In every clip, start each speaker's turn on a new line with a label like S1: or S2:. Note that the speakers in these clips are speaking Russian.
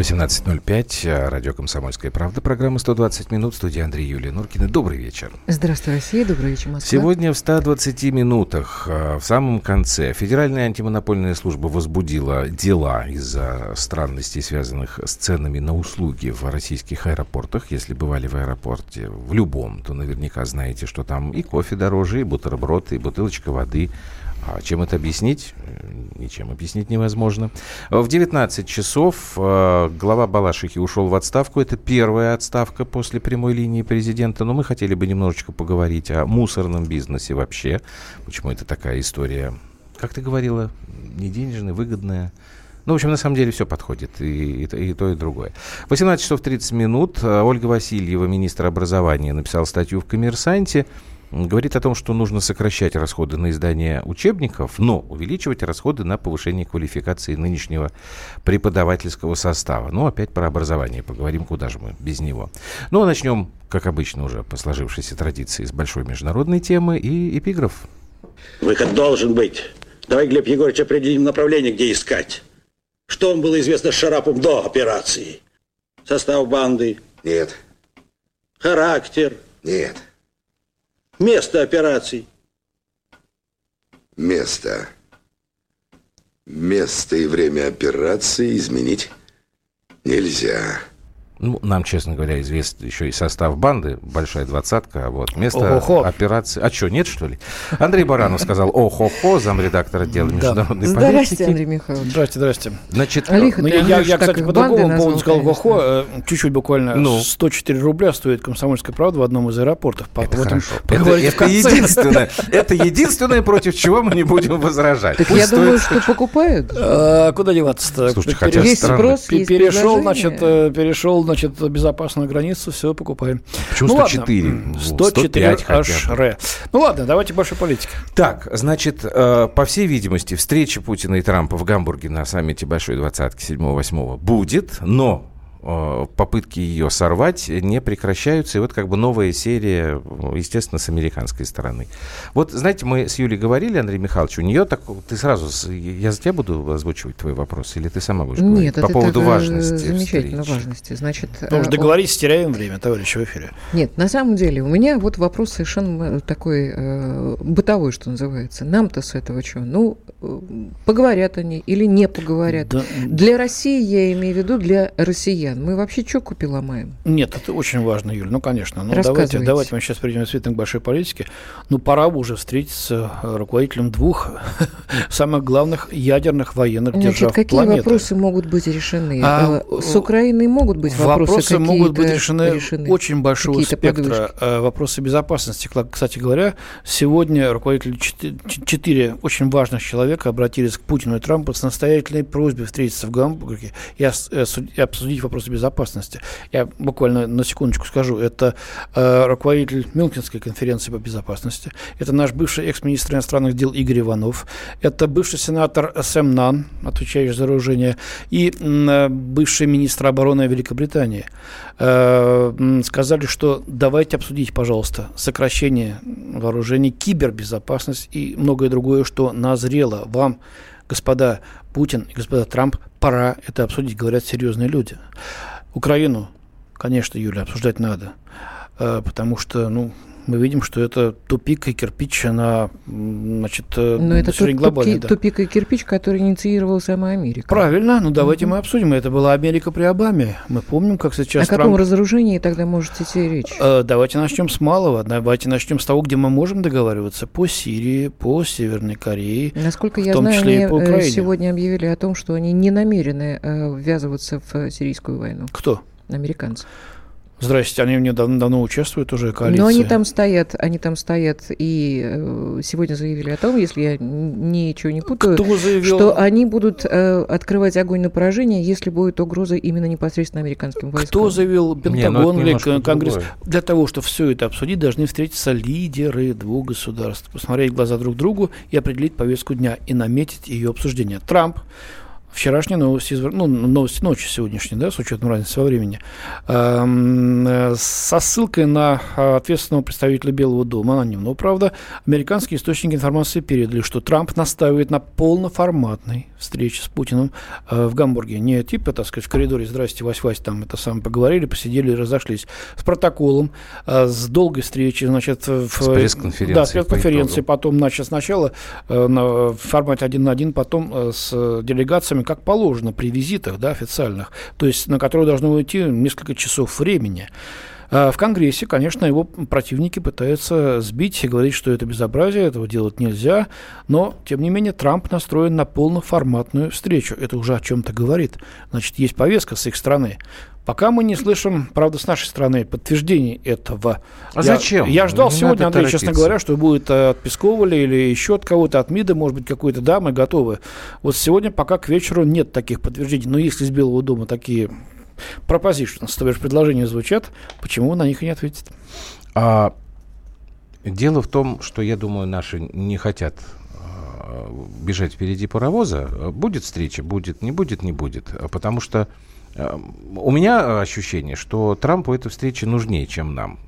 S1: 18.05, радио «Комсомольская правда», программа «120 минут», студия Андрей Юлия Нуркина. Добрый вечер.
S2: Здравствуй, Россия, добрый вечер, Москва.
S1: Сегодня в 120 минутах, э, в самом конце, Федеральная антимонопольная служба возбудила дела из-за странностей, связанных с ценами на услуги в российских аэропортах. Если бывали в аэропорте, в любом, то наверняка знаете, что там и кофе дороже, и бутерброд, и бутылочка воды – а чем это объяснить? Ничем объяснить невозможно. В 19 часов э, глава Балашихи ушел в отставку. Это первая отставка после прямой линии президента. Но мы хотели бы немножечко поговорить о мусорном бизнесе вообще. Почему это такая история, как ты говорила, не денежная, выгодная. Ну, в общем, на самом деле все подходит, и, и, и то, и другое. 18 часов 30 минут. Э, Ольга Васильева, министр образования, написала статью в «Коммерсанте» говорит о том, что нужно сокращать расходы на издание учебников, но увеличивать расходы на повышение квалификации нынешнего преподавательского состава. Ну, опять про образование поговорим, куда же мы без него. Ну, а начнем, как обычно, уже по сложившейся традиции с большой международной темы и эпиграф.
S3: Выход должен быть. Давай, Глеб Егорович, определим направление, где искать. Что вам было известно Шарапом до операции? Состав банды?
S4: Нет.
S3: Характер?
S4: Нет.
S3: Место операций.
S4: Место. Место и время операции изменить нельзя.
S1: Ну, нам, честно говоря, известен еще и состав банды, большая двадцатка, а вот место О-хо-хо. операции... А что, нет, что ли? Андрей Баранов сказал «О-хо-хо», замредактор отдела международной да. политики.
S2: Здрасте, Андрей Михайлович.
S5: Здрасте, здрасте.
S1: Значит,
S5: Лихо, ну, я, я, я, кстати, по другому поводу сказал «Хо-хо», э, чуть-чуть буквально, ну. 104 рубля стоит «Комсомольская правда» в одном из аэропортов.
S1: Это вот хорошо. Это, это единственное, это единственное, против чего мы не будем возражать.
S2: Так я думаю, что покупают.
S5: А, куда деваться-то?
S1: Слушайте, хотя
S5: перешел, значит, э, перешел, значит, безопасность на границу, все, покупаем.
S1: Почему ну, 104?
S5: Ладно. 104 аж ре. Ну ладно, давайте больше политики.
S1: Так, значит, э, по всей видимости, встреча Путина и Трампа в Гамбурге на саммите Большой Двадцатки 7-8 будет, но попытки ее сорвать не прекращаются. И вот как бы новая серия, естественно, с американской стороны. Вот, знаете, мы с Юлей говорили, Андрей Михайлович, у нее так... Ты сразу... Я за тебя буду озвучивать твой вопрос, или ты сама будешь
S2: Нет,
S1: говорить? По поводу важности
S2: Замечательно, встречи. важности. Значит,
S5: ну, уж э, договоритесь, теряем время, товарищи в эфире.
S2: Нет, на самом деле, у меня вот вопрос совершенно такой э, бытовой, что называется. Нам-то с этого что? Ну, э, поговорят они или не поговорят. Да. Для России, я имею в виду, для россиян россиян. Мы вообще что купи ломаем?
S5: Нет, это очень важно, Юля. Ну, конечно. Ну, давайте, давайте мы сейчас перейдем действительно к большой политике. Ну, пора уже встретиться руководителем двух самых главных ядерных военных Значит, держав
S2: какие
S5: планеты.
S2: вопросы могут быть решены? А, э, С Украиной могут быть вопросы
S5: Вопросы могут быть решены, решены очень большого спектра. Подвижки. Э, вопросы безопасности. Кстати говоря, сегодня руководители четыре очень важных человека обратились к Путину и Трампу с настоятельной просьбой встретиться в Гамбурге и э, обсудить вопросы вопросы безопасности. Я буквально на секундочку скажу. Это э, руководитель Мюнхенской конференции по безопасности. Это наш бывший экс-министр иностранных дел Игорь Иванов. Это бывший сенатор Сэм Нан, отвечающий за вооружение. И э, бывший министр обороны Великобритании. Э, сказали, что давайте обсудить, пожалуйста, сокращение вооружений, кибербезопасность и многое другое, что назрело вам господа Путин и господа Трамп, пора это обсудить, говорят серьезные люди. Украину, конечно, Юля, обсуждать надо, э, потому что, ну, мы видим, что это тупик и кирпич на, значит,
S2: э, Но это тупик, глобальный. Да. Тупик и кирпич, который инициировал сама Америка.
S5: Правильно, ну давайте угу. мы обсудим. Это была Америка при Обаме. Мы помним, как сейчас...
S2: О Трамп... каком разоружении тогда может идти речь?
S5: Э, давайте начнем с малого. Давайте начнем с того, где мы можем договариваться по Сирии, по Северной Корее,
S2: Насколько я знаю, они э, сегодня объявили о том, что они не намерены ввязываться в сирийскую войну.
S5: Кто?
S2: Американцы.
S5: Здрасте, они мне давно, давно участвуют уже коалиции.
S2: Но они там стоят, они там стоят и э, сегодня заявили о том, если я ничего не путаю, что они будут э, открывать огонь на поражение, если будет угроза именно непосредственно американским войскам.
S5: Кто заявил, ну, Пентагон или Конгресс? Другое. Для того, чтобы все это обсудить, должны встретиться лидеры двух государств, посмотреть глаза друг другу и определить повестку дня и наметить ее обсуждение. Трамп вчерашняя новость, из, ну, новость ночи сегодняшней, да, с учетом разницы во времени, э, со ссылкой на ответственного представителя Белого дома, анонимного, правда, американские источники информации передали, что Трамп настаивает на полноформатной встрече с Путиным э, в Гамбурге. Не типа, так сказать, в коридоре, здрасте, Вась-Вась, там это самое поговорили, посидели и разошлись. С протоколом, э, с долгой встречи, значит, в... С
S1: пресс-конференцией.
S5: Да, с пресс-конференцией, потом, значит, сначала на, в формате один на один, потом с делегациями, как положено, при визитах, да, официальных, то есть на которые должно уйти несколько часов времени. А в Конгрессе, конечно, его противники пытаются сбить и говорить, что это безобразие, этого делать нельзя. Но, тем не менее, Трамп настроен на полноформатную встречу. Это уже о чем-то говорит. Значит, есть повестка с их стороны. Пока мы не слышим, правда, с нашей стороны подтверждений этого.
S1: А я, зачем?
S5: Я ждал не сегодня, Андрей, торопиться. честно говоря, что будет от Пескова или еще от кого-то, от МИДа, может быть, какой-то, да, мы готовы. Вот сегодня пока к вечеру нет таких подтверждений. Но если из Белого дома такие propositions, то бишь предложения звучат, почему на них и не ответить?
S1: А, дело в том, что, я думаю, наши не хотят а, бежать впереди паровоза. Будет встреча, будет, не будет, не будет. Потому что а, у меня ощущение, что Трампу эта встреча нужнее, чем нам.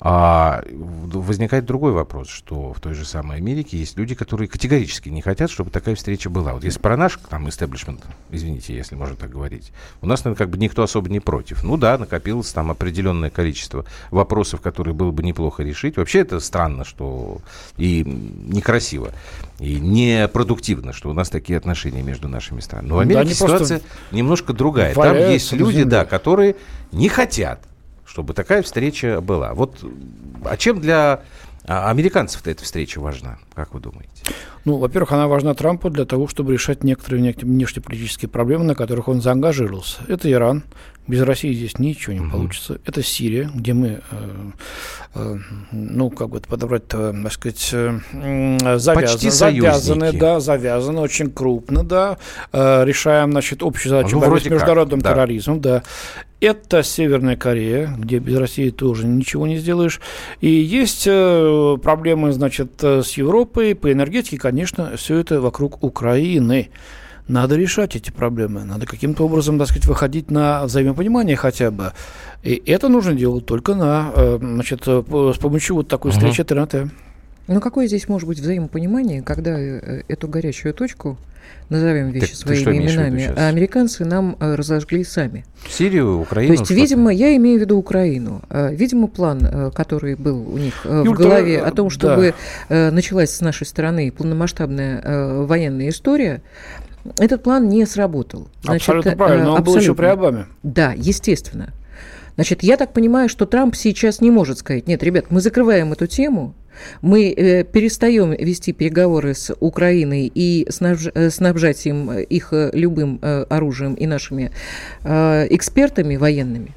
S1: А возникает другой вопрос, что в той же самой Америке есть люди, которые категорически не хотят, чтобы такая встреча была. Вот если про наш там истеблишмент, извините, если можно так говорить, у нас, наверное, как бы никто особо не против. Ну да, накопилось там определенное количество вопросов, которые было бы неплохо решить. Вообще это странно, что и некрасиво, и непродуктивно, что у нас такие отношения между нашими странами. Но в Америке да, ситуация немножко другая. Там есть люди, да, которые не хотят чтобы такая встреча была. Вот а чем для а, американцев-то эта встреча важна, как вы думаете?
S5: Ну, во-первых, она важна Трампу для того, чтобы решать некоторые внешнеполитические проблемы, на которых он заангажировался. Это Иран. Без России здесь ничего не угу. получится. Это Сирия, где мы, э, э, ну, как бы подобрать, э, так сказать, э, завязаны, завязаны, да, завязаны очень крупно, да, э, решаем, значит, общую задачу ну, с международным как, терроризмом, да. да. Это Северная Корея, где без России тоже ничего не сделаешь. И есть э, проблемы, значит, э, с Европой по энергетике, конечно, все это вокруг Украины. Надо решать эти проблемы, надо каким-то образом, так сказать, выходить на взаимопонимание хотя бы. И это нужно делать только на, э, значит, с помощью вот такой встречи угу. ТНТ.
S2: Ну, какое здесь может быть взаимопонимание, когда эту горячую точку назовем вещи так своими именами, а американцы нам э, разожгли сами.
S1: Сирию, Украину?
S2: То есть, видимо, я имею в виду Украину. Э, видимо, план, э, который был у них в Юль, голове о том, чтобы да. началась с нашей стороны полномасштабная военная история, этот план не сработал.
S5: Значит, абсолютно правильно, но он абсолютно. был еще при Обаме.
S2: Да, естественно. Значит, я так понимаю, что Трамп сейчас не может сказать, нет, ребят, мы закрываем эту тему, мы э, перестаем вести переговоры с Украиной и снабж, э, снабжать им э, их э, любым э, оружием и нашими э, экспертами военными.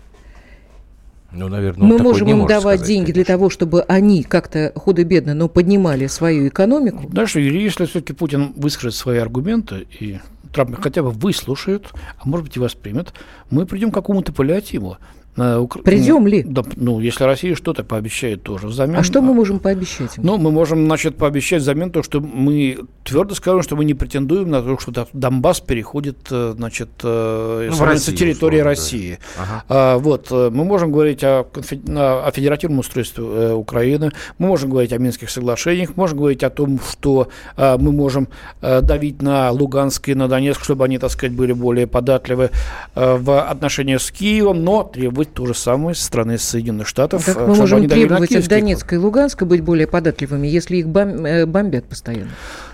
S2: Ну, наверное, мы можем им давать сказать, деньги конечно. для того, чтобы они как-то худо-бедно, но поднимали свою экономику.
S5: Дальше, если все-таки Путин выскажет свои аргументы и Трамп хотя бы выслушает, а может быть и воспримет, мы придем к какому-то паллиативу.
S2: Укра... Придем ли?
S5: Да, ну, если Россия что-то пообещает тоже взамен.
S2: А что мы можем пообещать?
S5: Ну, мы можем, значит, пообещать взамен то, что мы твердо скажем, что мы не претендуем на то, что Донбасс переходит, э, значит, э, ну, Россию, территории условно, России. Да. Ага. А, вот, э, мы можем говорить о, о федеративном устройстве Украины, мы можем говорить о Минских соглашениях, можем говорить о том, что а, мы можем а, давить на Луганск и на Донецк, чтобы они, так сказать, были более податливы а, в отношениях с Киевом, но требовать требовать то же самое со стороны Соединенных Штатов.
S2: Как мы можем требовать от Донецка и Луганска быть более податливыми, если их э, бомбят постоянно?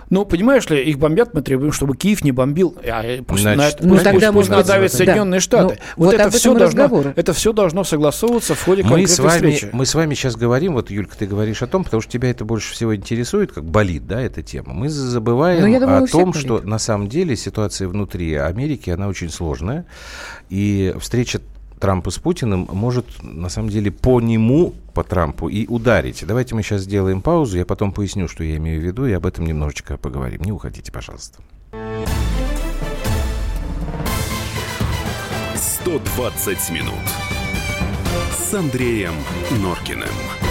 S5: Ну, понимаешь ли, их бомбят, мы требуем, чтобы Киев не бомбил. А, э,
S2: пусть, Значит, на, ну, пусть, тогда пусть, пусть надавят
S5: Соединенные да. Штаты. Ну, вот, вот это, все должно, это все должно согласовываться в ходе мы с вами, встречи.
S1: Мы с вами сейчас говорим, вот, Юлька, ты говоришь о том, потому что тебя это больше всего интересует, как болит, да, эта тема. Мы забываем ну, думаю, о том, что на самом деле ситуация внутри Америки, она очень сложная. И встреча Трампа с Путиным может, на самом деле, по нему, по Трампу, и ударить. Давайте мы сейчас сделаем паузу, я потом поясню, что я имею в виду, и об этом немножечко поговорим. Не уходите, пожалуйста.
S6: 120 минут с Андреем Норкиным.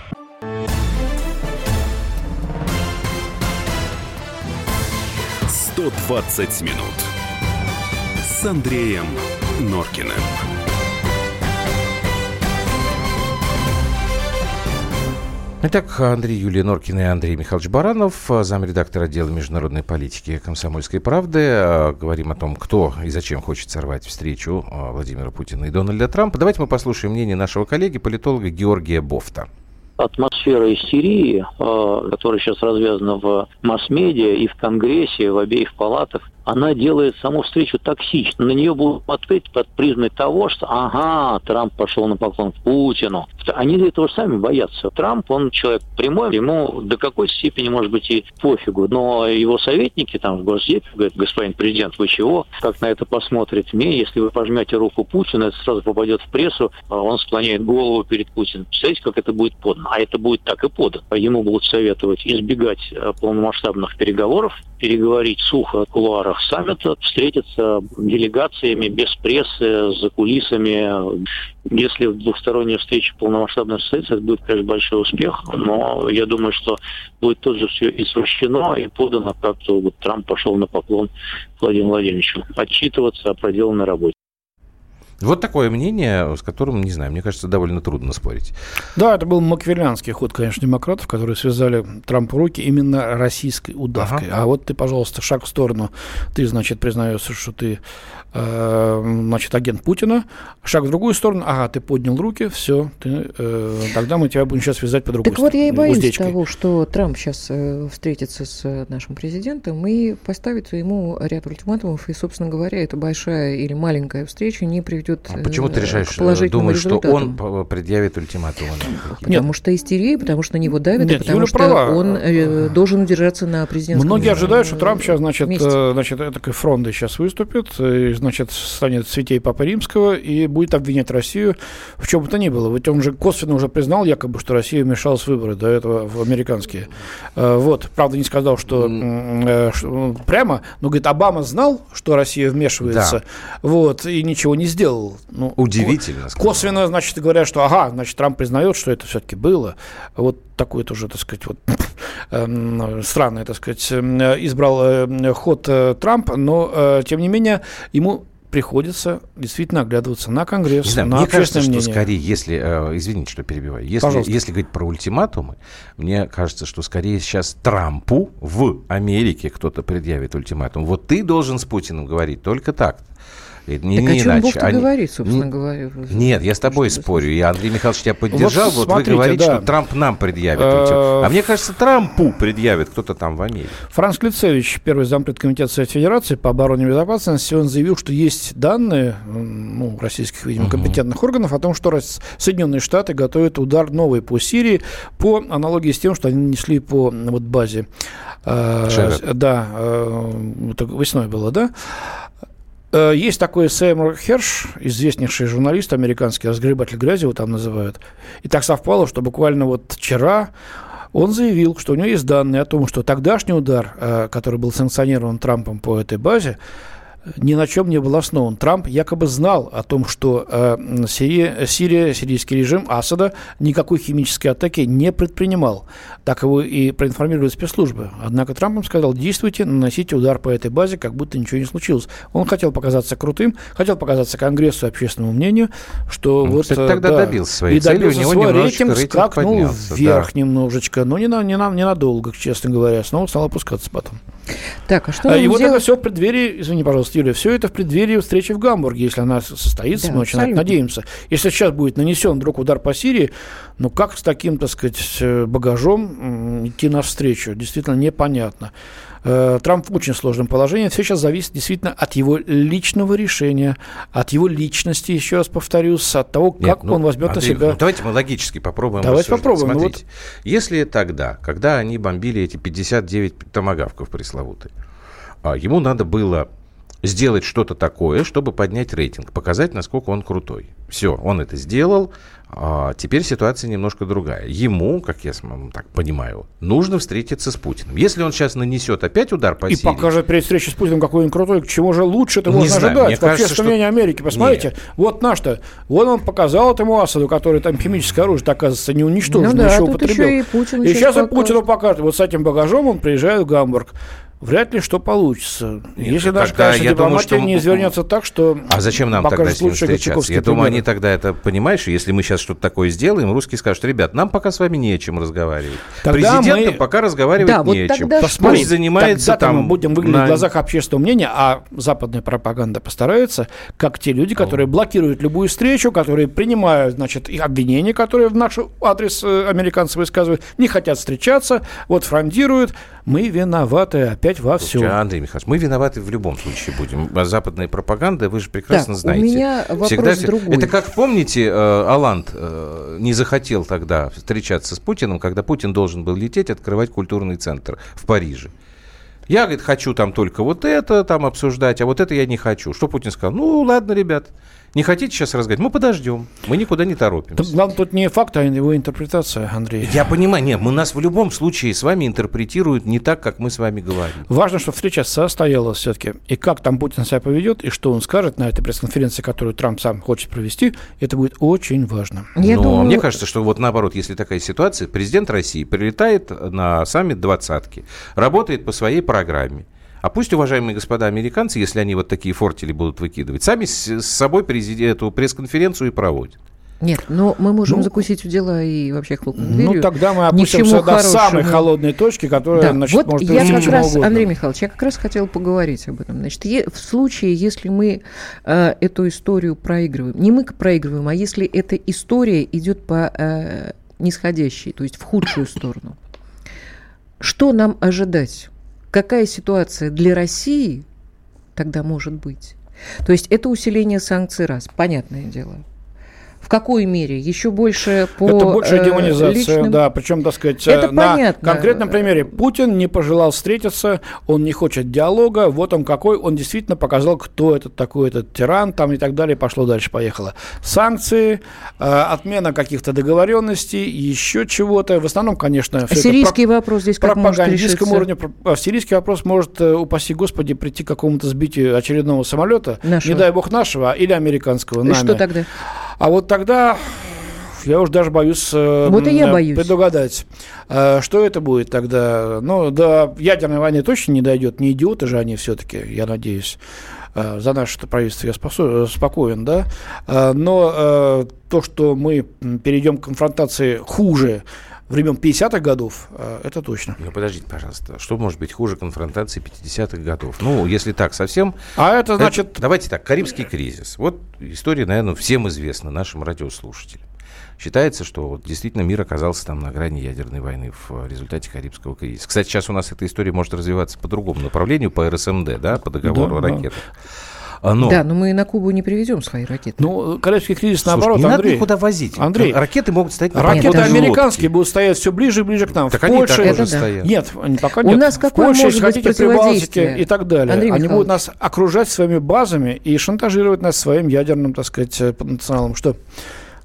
S6: 120 минут с Андреем Норкиным.
S1: Итак, Андрей Юлия Норкин и Андрей Михайлович Баранов, замредактор отдела международной политики «Комсомольской правды». Говорим о том, кто и зачем хочет сорвать встречу Владимира Путина и Дональда Трампа. Давайте мы послушаем мнение нашего коллеги, политолога Георгия Бофта
S7: атмосфера истерии, э, которая сейчас развязана в масс-медиа и в Конгрессе, в обеих палатах, она делает саму встречу токсичной. На нее будут смотреть под призмой того, что ага, Трамп пошел на поклон к Путину. Они этого сами боятся. Трамп, он человек прямой, ему до какой степени, может быть, и пофигу. Но его советники там в Госдепе говорят, господин президент, вы чего? Как на это посмотрит МИ? Если вы пожмете руку Путина, это сразу попадет в прессу, а он склоняет голову перед Путиным. Представляете, как это будет подано? А это будет так и подано. Ему будут советовать избегать э, полномасштабных переговоров, переговорить сухо в кулуарах саммита, встретиться делегациями без прессы, за кулисами. Если двухсторонняя встреча полномасштабная состоится, это будет, конечно, большой успех, но я думаю, что будет тоже все извращено и подано, как-то вот Трамп пошел на поклон Владимиру Владимировичу. Отчитываться о проделанной работе.
S1: Вот такое мнение, с которым, не знаю, мне кажется, довольно трудно спорить.
S5: Да, это был макверлянский ход, конечно, демократов, которые связали Трампу руки именно российской удавкой. Ага. А вот ты, пожалуйста, шаг в сторону. Ты, значит, признаешься, что ты Э, значит, агент Путина, шаг в другую сторону, ага, ты поднял руки, все, ты, э, тогда мы тебя будем сейчас связать по другой
S2: Так вот я и боюсь уздечкой. того, что Трамп сейчас э, встретится с нашим президентом и поставит ему ряд ультиматумов, и, собственно говоря, эта большая или маленькая встреча не приведет
S1: а почему ты решаешь, думаешь, что он предъявит ультиматум?
S2: Потому Нет. что истерия, потому что на него давят, Нет, потому Юля что права. он э, должен удержаться на президентском
S5: Многие ожидают, что Трамп сейчас, значит, месте. значит, такой фронт сейчас выступит, значит, станет святей Папы Римского и будет обвинять Россию в чем бы то ни было. Ведь он же косвенно уже признал якобы, что Россия вмешалась в выборы до этого в американские. Э, вот, правда, не сказал, что э, ну, прямо, но, говорит, Обама знал, что Россия вмешивается, да. вот, и ничего не сделал.
S1: Ну, Удивительно.
S5: Косвенно, значит, говорят, что, ага, значит, Трамп признает, что это все-таки было. Вот такой тоже, так сказать, вот эм, странный, так сказать, эм, избрал э, ход Трамп, но, тем не менее, ему приходится действительно оглядываться на Конгресс, не знаю, на
S1: мне кажется, мнение. что скорее, если, э, извините, что перебиваю, если, если говорить про ультиматумы, мне кажется, что скорее сейчас Трампу в Америке кто-то предъявит ультиматум. Вот ты должен с Путиным говорить только так.
S2: Не, так не о чем иначе. Бог Они... говорит, собственно говоря?
S1: Нет, я с тобой что спорю. Я, Андрей Михайлович, тебя поддержал. Вот, вот смотрите, вы говорите, да. что Трамп нам предъявит. А мне кажется, Трампу предъявит кто-то там в Америке.
S5: Франц Клицевич, первый зампред комитета Совет Федерации по обороне и безопасности, он заявил, что есть данные ну, российских, видимо, компетентных органов о том, что Соединенные Штаты готовят удар новый по Сирии по аналогии с тем, что они несли по вот, базе. Э, да, э, весной было, да? Э, есть такой Сэм Херш, известнейший журналист американский, разгребатель грязи его там называют. И так совпало, что буквально вот вчера он заявил, что у него есть данные о том, что тогдашний удар, э, который был санкционирован Трампом по этой базе, ни на чем не был основан. Трамп якобы знал о том, что э, Сирия, Сирия, сирийский режим Асада никакой химической атаки не предпринимал. Так его и проинформировали спецслужбы. Однако Трамп им сказал, действуйте, наносите удар по этой базе, как будто ничего не случилось. Он хотел показаться крутым, хотел показаться Конгрессу и общественному мнению, что ну, вот...
S1: Кстати, тогда да, добился своей
S5: и цели, у него свой рейтинг, рейтинг скакнул поднялся, вверх да. немножечко, но не, на, не, на, не надолго, честно говоря, снова стал опускаться потом.
S2: Так, а что а,
S5: И вот это все в преддверии, извини, пожалуйста, Юлия, все это в преддверии встречи в Гамбурге, если она состоится, да, мы очень абсолютно. надеемся. Если сейчас будет нанесен вдруг удар по Сирии, ну как с таким, так сказать, багажом идти навстречу? Действительно непонятно. Э, Трамп в очень сложном положении. Все сейчас зависит действительно от его личного решения, от его личности, еще раз повторюсь, от того, как Нет, ну, он возьмет Андрей, на себя. Ну,
S1: давайте мы логически попробуем.
S5: Давайте попробуем.
S1: Ну Смотрите, вот... если тогда, когда они бомбили эти 59 томогавков пресловутые, а, ему надо было сделать что-то такое, чтобы поднять рейтинг, показать, насколько он крутой. Все, он это сделал. А теперь ситуация немножко другая. Ему, как я так понимаю, нужно встретиться с Путиным. Если он сейчас нанесет опять удар по
S5: И
S1: Сирии...
S5: покажет перед встречей с Путиным, какой он крутой, к чему же лучше это можно знаю, ожидать. Мне кажется, что... мнение Америки. Посмотрите, Нет. вот наш-то. Вот он показал этому Асаду, который там химическое оружие, оказывается, не уничтожено, ну, да, еще употребил. Еще и, Путин и сейчас и Путину покажет. Вот с этим багажом он приезжает в Гамбург вряд ли что получится. Нет, Если наша, конечно, я дипломатия думаю, что... не извернется так, что
S1: А зачем нам тогда с ним встречаться? Я думаю, они тогда это, понимаешь, если мы сейчас что-то такое сделаем, русские скажут, ребят, нам пока с вами не о чем разговаривать. Тогда Президентам мы... пока разговаривать да, не вот о чем.
S5: Посмотри, Пусть занимается тогда там... мы будем выглядеть на... в глазах общественного мнения, а западная пропаганда постарается, как те люди, которые блокируют любую встречу, которые принимают, значит, обвинения, которые в наш адрес э, американцы высказывают, не хотят встречаться, вот фрондируют, мы виноваты опять во всем.
S1: Андрей Михайлович, мы виноваты в любом случае будем. Западная пропаганда, вы же прекрасно так, знаете. У
S2: меня вопрос Всегда... другой.
S1: Это как, помните, э, Аланд э, не захотел тогда встречаться с Путиным, когда Путин должен был лететь, открывать культурный центр в Париже. Я, говорит, хочу там только вот это там обсуждать, а вот это я не хочу. Что Путин сказал? Ну, ладно, ребят, не хотите сейчас разговаривать? Мы подождем. Мы никуда не торопимся.
S5: Нам тут не факт, а его интерпретация, Андрей.
S1: Я понимаю. Нет, мы нас в любом случае с вами интерпретируют не так, как мы с вами говорим.
S5: Важно, что встреча состоялась все-таки. И как там Путин себя поведет, и что он скажет на этой пресс-конференции, которую Трамп сам хочет провести, это будет очень важно.
S1: Я Но думаю... мне кажется, что вот наоборот, если такая ситуация, президент России прилетает на саммит двадцатки, работает по своей программе, а пусть, уважаемые господа американцы, если они вот такие фортили будут выкидывать, сами с, с собой эту пресс-конференцию и проводят.
S2: Нет, но мы можем ну, закусить у дела и вообще хлопнуть
S5: ну, дверью. Ну, тогда мы опустимся до самой холодной точки, которая, да, значит,
S2: вот
S5: может
S2: я как раз, угодно. Андрей Михайлович, я как раз хотел поговорить об этом. Значит, в случае, если мы э, эту историю проигрываем, не мы проигрываем, а если эта история идет по э, нисходящей, то есть в худшую сторону, что нам ожидать? Какая ситуация для России тогда может быть? То есть это усиление санкций раз, понятное дело какой мере? Еще больше по
S5: Это большая э, демонизация, личным... да, причем, так сказать, Это э, на понятно. конкретном примере. Путин не пожелал встретиться, он не хочет диалога, вот он какой, он действительно показал, кто этот такой, этот тиран, там и так далее, пошло дальше, поехало. Санкции, э, отмена каких-то договоренностей, еще чего-то, в основном, конечно...
S2: А сирийский про... вопрос здесь как пропагандистском
S5: уровне, а сирийский вопрос может, упаси господи, прийти к какому-то сбитию очередного самолета, нашего. не дай бог нашего, или американского,
S2: и нами. что тогда?
S5: А вот тогда я уже даже боюсь, э, вот и я боюсь. предугадать, э, что это будет тогда. Ну, до ядерной войны точно не дойдет, не идиоты же они все-таки, я надеюсь. Э, за наше правительство я спасу, спокоен, да. Но то, что мы перейдем к конфронтации хуже, времен 50-х годов, это точно.
S1: Ну, подождите, пожалуйста, что может быть хуже конфронтации 50-х годов? Ну, если так совсем...
S5: А это значит... Это,
S1: давайте так, Карибский кризис. Вот история, наверное, всем известна нашим радиослушателям. Считается, что вот действительно мир оказался там на грани ядерной войны в результате Карибского кризиса. Кстати, сейчас у нас эта история может развиваться по другому направлению, по РСМД, да, по договору да, о ракетах. Да.
S2: Но... Да, но мы на Кубу не привезем свои ракеты.
S5: Ну, Карибский кризис наоборот,
S1: не
S5: Андрей.
S1: надо никуда возить.
S5: Андрей,
S1: ракеты могут стоять на
S5: Ракеты американские будут стоять все ближе и ближе к нам.
S1: Так в они Польше
S5: так
S1: уже стоят.
S5: Нет, пока нет.
S2: У нас какое
S5: Польше,
S2: может быть противодействие?
S5: и так далее. Андрей они будут нас окружать своими базами и шантажировать нас своим ядерным, так сказать, потенциалом. Что?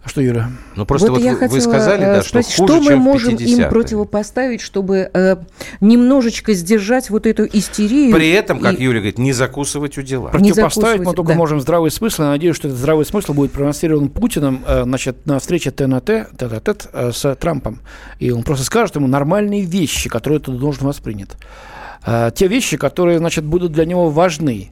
S5: А что, Юра?
S1: Ну, просто вот, вот вы, вы сказали, да, что
S2: хуже, что мы можем им противопоставить, чтобы э, немножечко сдержать вот эту истерию.
S1: При этом, как и... Юля говорит, не закусывать у дела.
S5: Противопоставить мы только да. можем здравый смысл. Я надеюсь, что этот здравый смысл будет продемонстрирован Путиным э, значит, на встрече ТНТ, тет э, с Трампом. И он просто скажет ему нормальные вещи, которые ты должен воспринять. Э, те вещи, которые, значит, будут для него важны.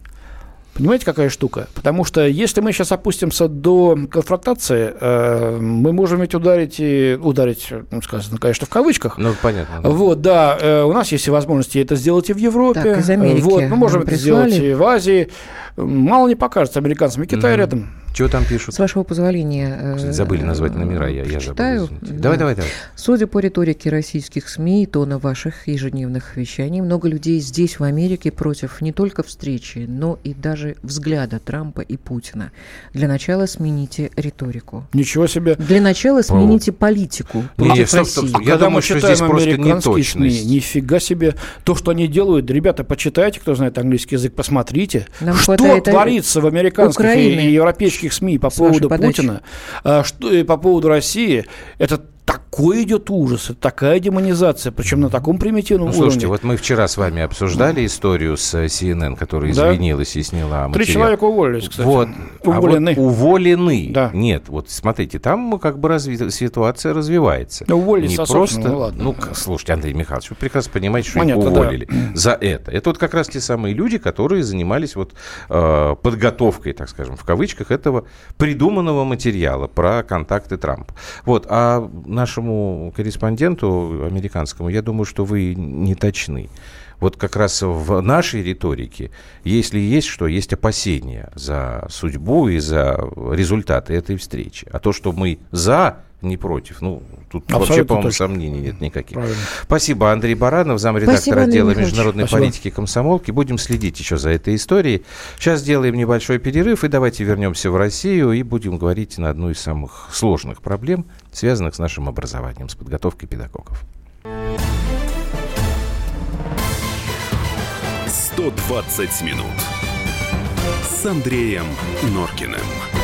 S5: Понимаете, какая штука? Потому что если мы сейчас опустимся до конфронтации, э, мы можем ведь ударить и ударить, ну, сказано, конечно, в кавычках.
S1: Ну, понятно.
S5: Да. Вот, да, э, у нас есть возможности это сделать и в Европе.
S2: Так, из Америки
S5: вот, мы можем это сделать и в Азии. Мало не покажется американцам, и Китай mm-hmm. рядом
S1: Чего там пишут?
S2: С вашего позволения.
S1: Э, забыли назвать номера, я, я
S2: читаю.
S1: забыл. Да. Давай, давай, давай.
S2: Судя по риторике российских СМИ и тона ваших ежедневных вещаний, много людей здесь, в Америке, против не только встречи, но и даже взгляда Трампа и Путина. Для начала смените риторику.
S5: Ничего себе.
S2: Для начала смените О. политику против не, стоп, стоп, стоп.
S5: Я Когда думаю, что здесь просто неточность. СМИ, нифига себе. То, что они делают, ребята, почитайте, кто знает английский язык, посмотрите. Нам что творится в американских Украины. и европейских СМИ по поводу Путина, а, что, и по поводу России, это такой идет ужас, такая демонизация, причем на таком примитивном ну, уровне.
S1: Слушайте, вот мы вчера с вами обсуждали историю с э, CNN, которая извинилась да? и сняла
S5: материал. Три человека уволились, кстати.
S1: Вот. Уволены. А вот уволены. Да. Нет, вот смотрите, там как бы разви... ситуация развивается.
S5: Да, уволились
S1: Не просто, ну, ладно. Ну, слушайте, Андрей Михайлович, вы прекрасно понимаете, что Понятно, их уволили да. за это. Это вот как раз те самые люди, которые занимались вот э, подготовкой, так скажем, в кавычках, этого придуманного материала про контакты Трампа. Вот, а нашему корреспонденту американскому, я думаю, что вы не точны. Вот как раз в нашей риторике, если есть что, есть опасения за судьбу и за результаты этой встречи. А то, что мы за, не против, ну, тут Абсолютно вообще, по-моему, сомнений нет никаких. Правильно. Спасибо, Андрей Баранов, замредактор отдела Андрей международной Спасибо. политики комсомолки. Будем следить еще за этой историей. Сейчас сделаем небольшой перерыв, и давайте вернемся в Россию и будем говорить на одну из самых сложных проблем, связанных с нашим образованием, с подготовкой педагогов.
S6: 120 минут с Андреем Норкиным.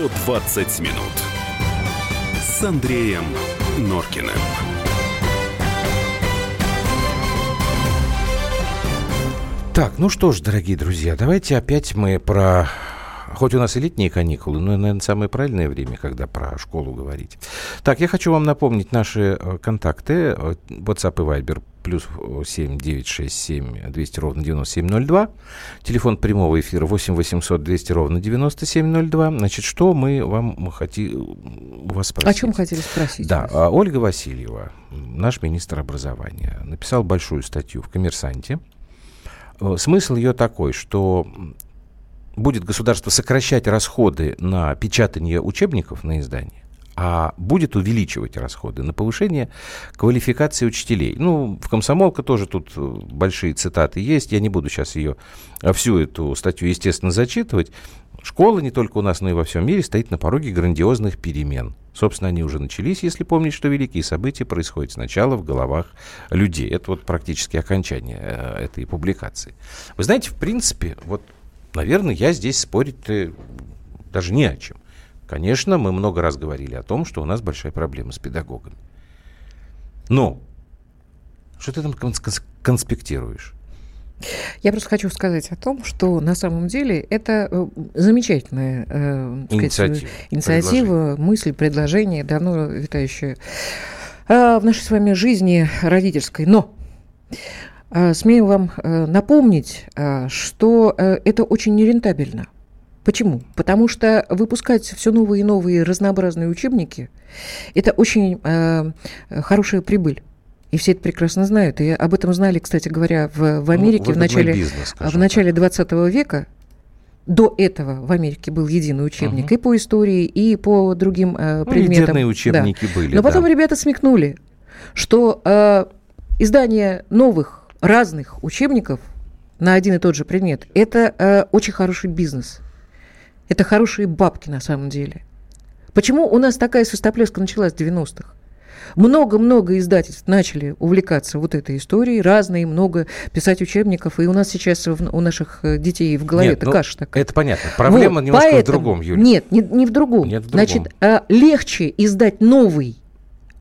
S6: 120 минут с Андреем Норкиным.
S1: Так, ну что ж, дорогие друзья, давайте опять мы про... Хоть у нас и летние каникулы, но, наверное, самое правильное время, когда про школу говорить. Так, я хочу вам напомнить наши э, контакты. Э, WhatsApp и Viber плюс 7 967 200 ровно 9702. Телефон прямого эфира 8 800 200 ровно 9702. Значит, что мы вам хотим у вас спросить?
S2: О чем хотели спросить?
S1: Да, вас? Ольга Васильева, наш министр образования, написал большую статью в «Коммерсанте». Э, смысл ее такой, что будет государство сокращать расходы на печатание учебников на издание, а будет увеличивать расходы на повышение квалификации учителей. Ну, в комсомолка тоже тут э, большие цитаты есть. Я не буду сейчас ее, э, всю эту статью, естественно, зачитывать. Школа не только у нас, но и во всем мире стоит на пороге грандиозных перемен. Собственно, они уже начались, если помнить, что великие события происходят сначала в головах людей. Это вот практически окончание э, этой публикации. Вы знаете, в принципе, вот, наверное, я здесь спорить даже не о чем. Конечно, мы много раз говорили о том, что у нас большая проблема с педагогами. Но что ты там конспектируешь?
S2: Я просто хочу сказать о том, что на самом деле это э, замечательная э, инициатива, сказать, инициатива мысль, предложение, давно витающее э, в нашей с вами жизни родительской. Но э, смею вам э, напомнить, э, что э, это очень нерентабельно. Почему? Потому что выпускать все новые и новые разнообразные учебники – это очень э, хорошая прибыль. И все это прекрасно знают. И об этом знали, кстати говоря, в, в ну, Америке ну, в, начале, бизнес, в начале 20 века. До этого в Америке был единый учебник угу. и по истории, и по другим э, ну, предметам.
S1: Единые учебники
S2: да.
S1: были.
S2: Но потом да. ребята смекнули, что э, издание новых разных учебников на один и тот же предмет – это э, очень хороший бизнес. Это хорошие бабки на самом деле. Почему у нас такая свистоплеска началась в 90-х? Много-много издательств начали увлекаться вот этой историей, разные, много писать учебников, и у нас сейчас у наших э, детей в голове это ну, каша такая.
S1: Это понятно. Проблема вот, немножко поэтому, в другом, Юля.
S2: Нет, не, не в другом. Нет, в другом. Значит, а, легче издать новый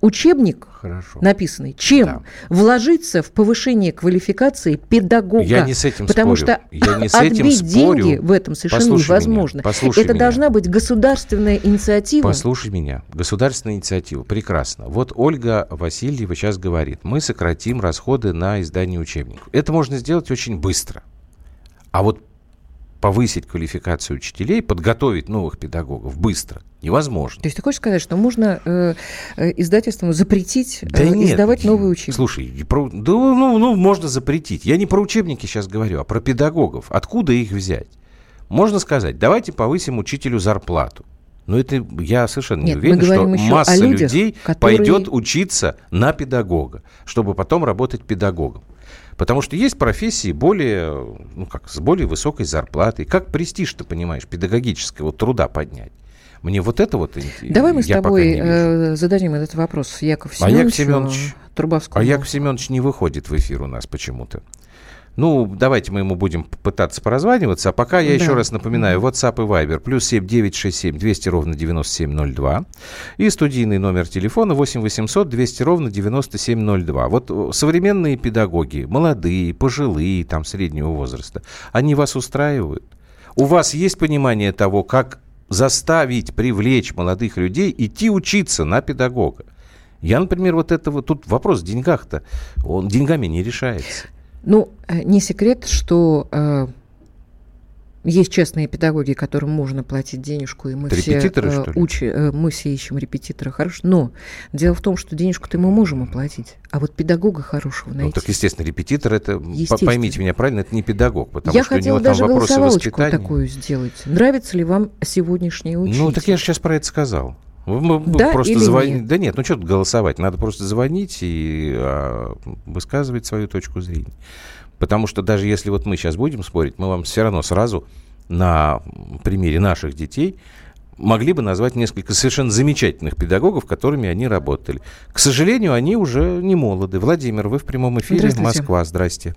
S2: учебник Хорошо. написанный, чем да. вложиться в повышение квалификации педагога.
S1: Я не с этим
S2: Потому
S1: спорю.
S2: что Я не с этим отбить спорю. деньги в этом совершенно послушай невозможно. Меня, послушай Это меня. должна быть государственная инициатива.
S1: Послушай меня. Государственная инициатива. Прекрасно. Вот Ольга Васильева сейчас говорит, мы сократим расходы на издание учебников. Это можно сделать очень быстро. А вот повысить квалификацию учителей, подготовить новых педагогов быстро невозможно.
S2: То есть ты хочешь сказать, что можно э, э издательствам запретить да э, нет, издавать новые учебники?
S1: Слушай, про, да, ну, ну, можно запретить. Я не про учебники сейчас говорю, а про педагогов. Откуда их взять? Можно сказать, давайте повысим учителю зарплату. Но это я совершенно Нет, не уверен, что масса людях, людей которые... пойдет учиться на педагога, чтобы потом работать педагогом. Потому что есть профессии более, ну как, с более высокой зарплатой. Как престиж, ты понимаешь, педагогического труда поднять? Мне вот это вот
S2: Давай мы с тобой э, зададим этот вопрос Яков Семеновичу а Яков Семенович,
S1: Трубовскому. А Яков Семенович не выходит в эфир у нас почему-то. Ну, давайте мы ему будем пытаться поразваниваться. А пока я да. еще раз напоминаю, WhatsApp и Viber. Плюс 7 967 200 ровно 9702. И студийный номер телефона 8 800 200 ровно 9702. Вот э, современные педагоги, молодые, пожилые, там, среднего возраста, они вас устраивают? У вас есть понимание того, как заставить, привлечь молодых людей идти учиться на педагога? Я, например, вот этого, тут вопрос в деньгах-то, он деньгами не решается.
S2: Ну, э, не секрет, что э, есть частные педагоги, которым можно платить денежку, и мы все э, учи, э, мы все ищем репетитора хорошо. Но дело в том, что денежку-то мы можем оплатить, а вот педагога хорошего найти. Ну,
S1: так, естественно, репетитор это, поймите меня правильно, это не педагог, потому
S2: я
S1: что у
S2: него даже там вопросы воспитания. такую сделать. Нравится ли вам сегодняшний учитель?
S1: Ну, так я же сейчас про это сказал. Мы да просто или звон... нет? Да нет, ну что тут голосовать? Надо просто звонить и а, высказывать свою точку зрения. Потому что даже если вот мы сейчас будем спорить, мы вам все равно сразу на примере наших детей могли бы назвать несколько совершенно замечательных педагогов, которыми они работали. К сожалению, они уже не молоды. Владимир, вы в прямом эфире. Москва. Здрасте.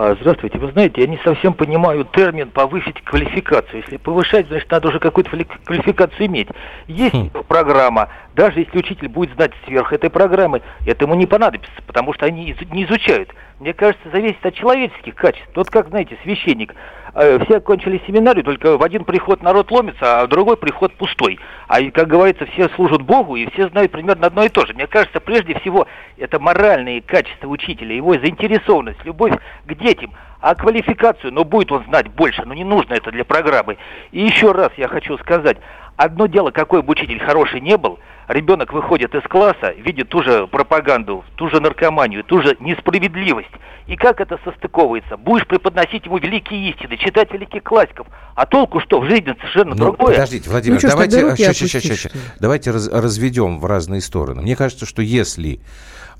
S8: А, здравствуйте. Вы знаете, я не совсем понимаю термин «повысить квалификацию». Если повышать, значит, надо уже какую-то квалификацию иметь. Есть хм. программа, даже если учитель будет знать сверх этой программы, это ему не понадобится, потому что они не изучают. Мне кажется, зависит от человеческих качеств. Вот как, знаете, священник. Э, все окончили семинарию, только в один приход народ ломится, а в другой приход пустой. А, как говорится, все служат Богу, и все знают примерно одно и то же. Мне кажется, прежде всего, это моральные качества учителя, его заинтересованность, любовь к детям. А квалификацию, ну, будет он знать больше, но не нужно это для программы. И еще раз я хочу сказать, одно дело, какой бы учитель хороший не был, ребенок выходит из класса, видит ту же пропаганду, ту же наркоманию, ту же несправедливость. И как это состыковывается? Будешь преподносить ему великие истины, читать великих классиков, а толку что? В жизни совершенно ну, другое.
S1: Подождите, Владимир, ну, что, давайте, ща, ща, ща, ща, давайте раз, разведем в разные стороны. Мне кажется, что если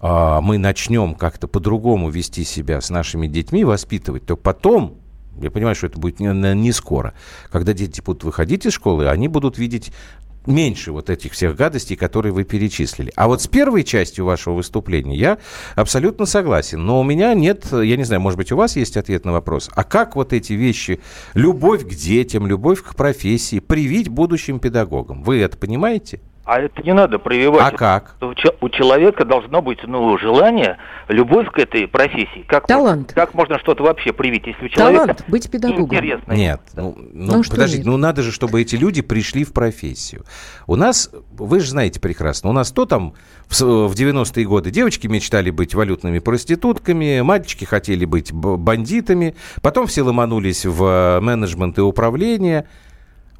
S1: а, мы начнем как-то по-другому вести себя с нашими детьми, воспитывать, то потом я понимаю, что это будет не, не скоро. Когда дети будут выходить из школы, они будут видеть меньше вот этих всех гадостей, которые вы перечислили. А вот с первой частью вашего выступления я абсолютно согласен. Но у меня нет, я не знаю, может быть, у вас есть ответ на вопрос. А как вот эти вещи, любовь к детям, любовь к профессии, привить будущим педагогам? Вы это понимаете?
S8: А это не надо прививать.
S1: А как?
S8: У человека должно быть ну, желание, любовь к этой профессии. Как
S2: Талант.
S8: Можно, как можно что-то вообще привить, если у человека
S2: Талант, быть педагогом.
S8: Интересно.
S1: Нет, ну, ну, ну подождите, ну надо же, чтобы эти люди пришли в профессию. У нас, вы же знаете прекрасно, у нас то там в, в 90-е годы девочки мечтали быть валютными проститутками, мальчики хотели быть бандитами, потом все ломанулись в менеджмент и управление –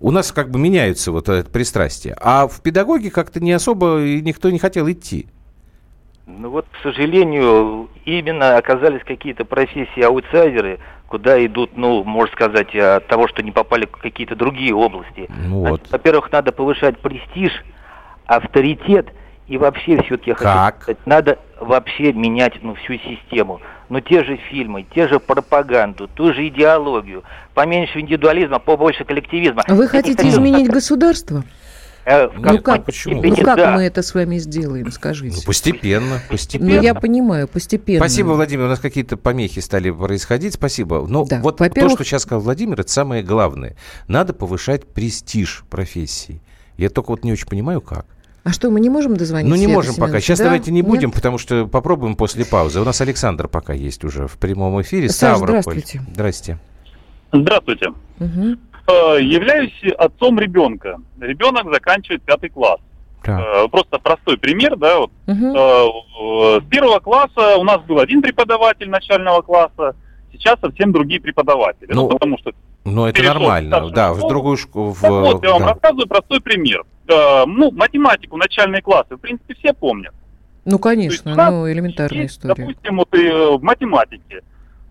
S1: у нас как бы меняются вот это пристрастие. А в педагоге как-то не особо никто не хотел идти.
S8: Ну вот, к сожалению, именно оказались какие-то профессии-аутсайдеры, куда идут, ну, можно сказать, от того, что не попали в какие-то другие области. Ну вот. Во-первых, надо повышать престиж, авторитет и вообще все-таки я хочу сказать, надо вообще менять ну, всю систему. Ну, те же фильмы, те же пропаганду, ту же идеологию. Поменьше индивидуализма, побольше коллективизма.
S2: Вы хотите изменить государство? Э, ну как, почему? Ну как да. мы это с вами сделаем, скажите? Ну,
S1: постепенно, постепенно. Ну
S2: я понимаю, постепенно.
S1: Спасибо, Владимир. У нас какие-то помехи стали происходить. Спасибо. Но да. вот то, что сейчас сказал Владимир, это самое главное. Надо повышать престиж профессии. Я только вот не очень понимаю, как.
S2: А что, мы не можем дозвониться?
S1: Ну, не можем пока. Сейчас да? давайте не будем, Нет? потому что попробуем после паузы. У нас Александр пока есть уже в прямом эфире.
S2: Саш, здравствуйте.
S1: Здрасте.
S9: Здравствуйте. Угу. Являюсь отцом ребенка. Ребенок заканчивает пятый класс. Да. Э, просто простой пример, да, вот. Угу. С первого класса у нас был один преподаватель начального класса, сейчас совсем другие преподаватели.
S1: Ну, ну потому что ну, это нормально, да, в другую школу. В...
S9: вот, я вам да. рассказываю простой пример. Ну, математику начальные классы, в принципе, все помнят.
S2: Ну, конечно, есть, ну, элементарная есть, история.
S9: Допустим, вот и в математике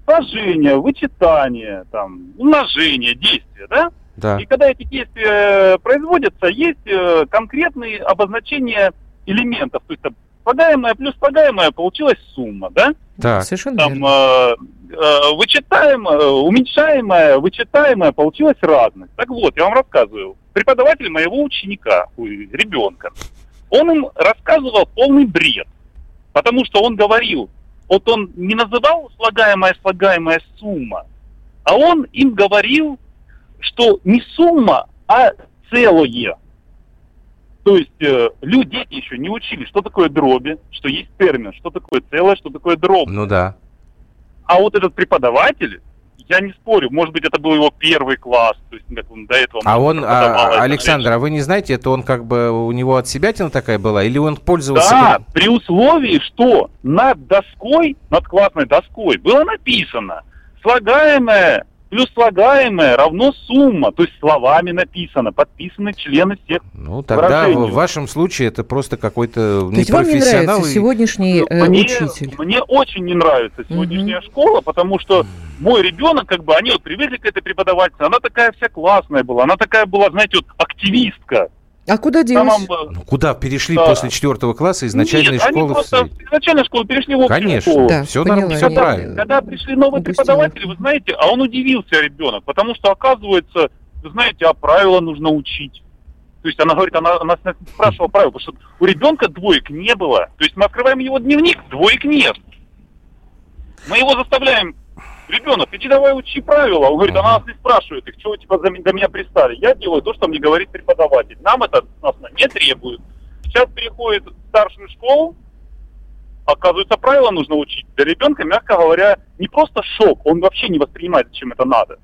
S9: сложение, вычитание, там, умножение, действия, да?
S1: Да.
S9: И когда эти действия производятся, есть э, конкретные обозначения элементов. То есть там слагаемое плюс слагаемое получилась сумма, да?
S1: Да.
S2: Совершенно
S9: там, верно. Э, э, вычитаемое, уменьшаемое, вычитаемое получилось разность. Так вот, я вам рассказываю. Преподаватель моего ученика, ребенка, он им рассказывал полный бред. Потому что он говорил, вот он не называл слагаемая слагаемая сумма, а он им говорил, что не сумма, а целое. То есть э, люди, еще не учили, что такое дроби, что есть термин, что такое целое, что такое дробь.
S1: Ну да.
S9: А вот этот преподаватель, я не спорю, может быть, это был его первый класс, то есть как он до этого...
S1: А он, а, Александр, а вы не знаете, это он как бы, у него от себя такая была, или он пользовался...
S9: Да, при условии, что над доской, над классной доской было написано слагаемое плюс слагаемое равно сумма, то есть словами написано, подписаны члены всех
S1: Ну, тогда выражений. в вашем случае это просто какой-то
S2: то непрофессионал. Есть вам не нравится сегодняшний э, мне, учитель?
S9: Мне очень не нравится сегодняшняя угу. школа, потому что мой ребенок, как бы, они вот привезли к этой преподавательнице, она такая вся классная была, она такая была, знаете, вот активистка.
S2: А куда делись?
S1: Самом... Ну, куда перешли да. после четвертого класса из начальной Нет, школы? Они
S9: просто в... из начальной школы перешли в
S1: общую Конечно,
S9: школу.
S1: Да, все, поняла, нормально, все правильно.
S9: Когда пришли новые Упустила. преподаватели, вы знаете, а он удивился, ребенок, потому что, оказывается, вы знаете, а правила нужно учить. То есть она говорит, она, она спрашивала правила, потому что у ребенка двоек не было. То есть мы открываем его дневник, двоек нет. Мы его заставляем ребенок, иди давай учи правила. Он говорит, она нас не спрашивает их, чего типа за, до меня пристали. Я делаю то, что мне говорит преподаватель. Нам это нас не требует. Сейчас переходит в старшую школу, оказывается, правила нужно учить. Для ребенка, мягко говоря, не просто шок, он вообще не воспринимает, чем это надо.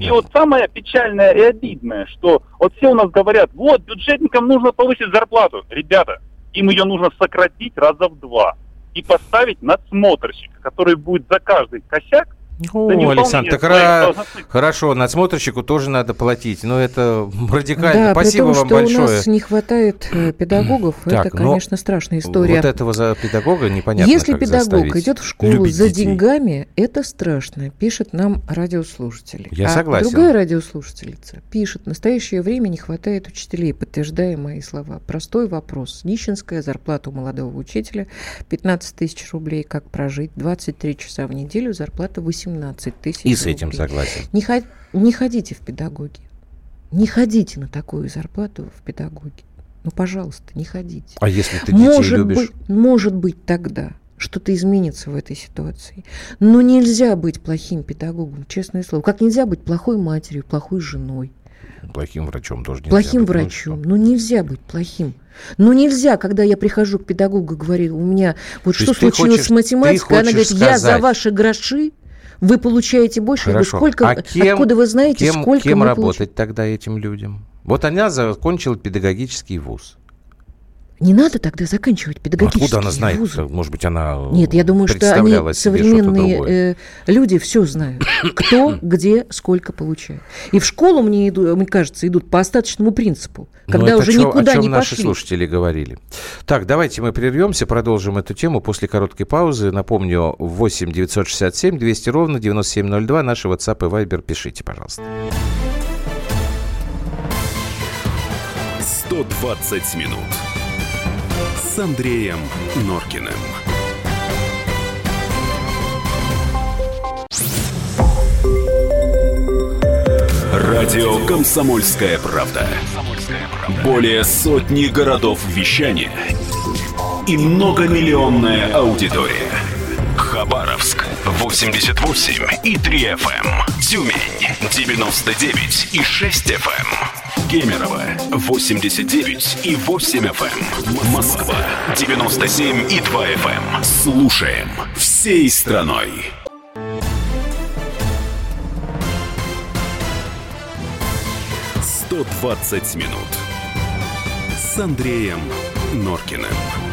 S9: И вот самое печальное и обидное, что вот все у нас говорят, вот, бюджетникам нужно повысить зарплату. Ребята, им ее нужно сократить раза в два и поставить надсмотрщика, который будет за каждый косяк
S1: о, Александр, так ра... хорошо, надсмотрщику тоже надо платить, но это радикально. Да, Спасибо
S2: том,
S1: вам что большое.
S2: у нас не хватает э, педагогов, так, это, конечно, страшная история.
S1: Вот этого за педагога непонятно
S2: Если
S1: как
S2: педагог
S1: заставить.
S2: идет в школу за детей. деньгами, это страшно, пишет нам радиослушатели.
S1: Я
S2: а
S1: согласен.
S2: другая радиослушательница пишет, в настоящее время не хватает учителей, подтверждая мои слова. Простой вопрос. Нищенская зарплата у молодого учителя 15 тысяч рублей, как прожить, 23 часа в неделю, зарплата 18 18 тысяч
S1: И с этим согласен.
S2: Не, ход, не ходите в педагоги. Не ходите на такую зарплату в педагоги. Ну, пожалуйста, не ходите.
S1: А если ты детей может любишь?
S2: Быть, может быть, тогда что-то изменится в этой ситуации. Но нельзя быть плохим педагогом, честное слово. Как нельзя быть плохой матерью, плохой женой.
S1: Плохим врачом тоже нельзя
S2: Плохим
S1: быть.
S2: врачом. Ну, нельзя быть плохим. Ну, нельзя, когда я прихожу к педагогу, говорю, у меня вот То что случилось хочешь, с математикой, она говорит, сказать... я за ваши гроши вы получаете больше.
S1: Хорошо.
S2: Вы сколько,
S1: а кем,
S2: откуда вы знаете,
S1: кем,
S2: сколько
S1: кем работать
S2: получаем?
S1: тогда этим людям? Вот она закончила педагогический вуз.
S2: Не надо тогда заканчивать педагогические
S1: Откуда она знает?
S2: вузы.
S1: Может быть, она
S2: Нет, я думаю, что они, современные э, люди, все знают. Кто, где, сколько получает. И в школу, мне, иду, мне кажется, идут по остаточному принципу. Ну, когда уже чё, никуда о чем не
S1: наши
S2: пошли.
S1: слушатели говорили. Так, давайте мы прервемся, продолжим эту тему после короткой паузы. Напомню, 8 967 200 ровно 9702. Наши WhatsApp и Viber пишите, пожалуйста.
S6: 120 минут с Андреем Норкиным. Радио «Комсомольская правда». Более сотни городов вещания и многомиллионная аудитория. Хабаровск. 88 и 3 FM. Тюмень 99 и 6 FM. Кемерово 89 и 8 FM. Москва 97 и 2 FM. Слушаем всей страной. «120 минут» с Андреем Норкиным.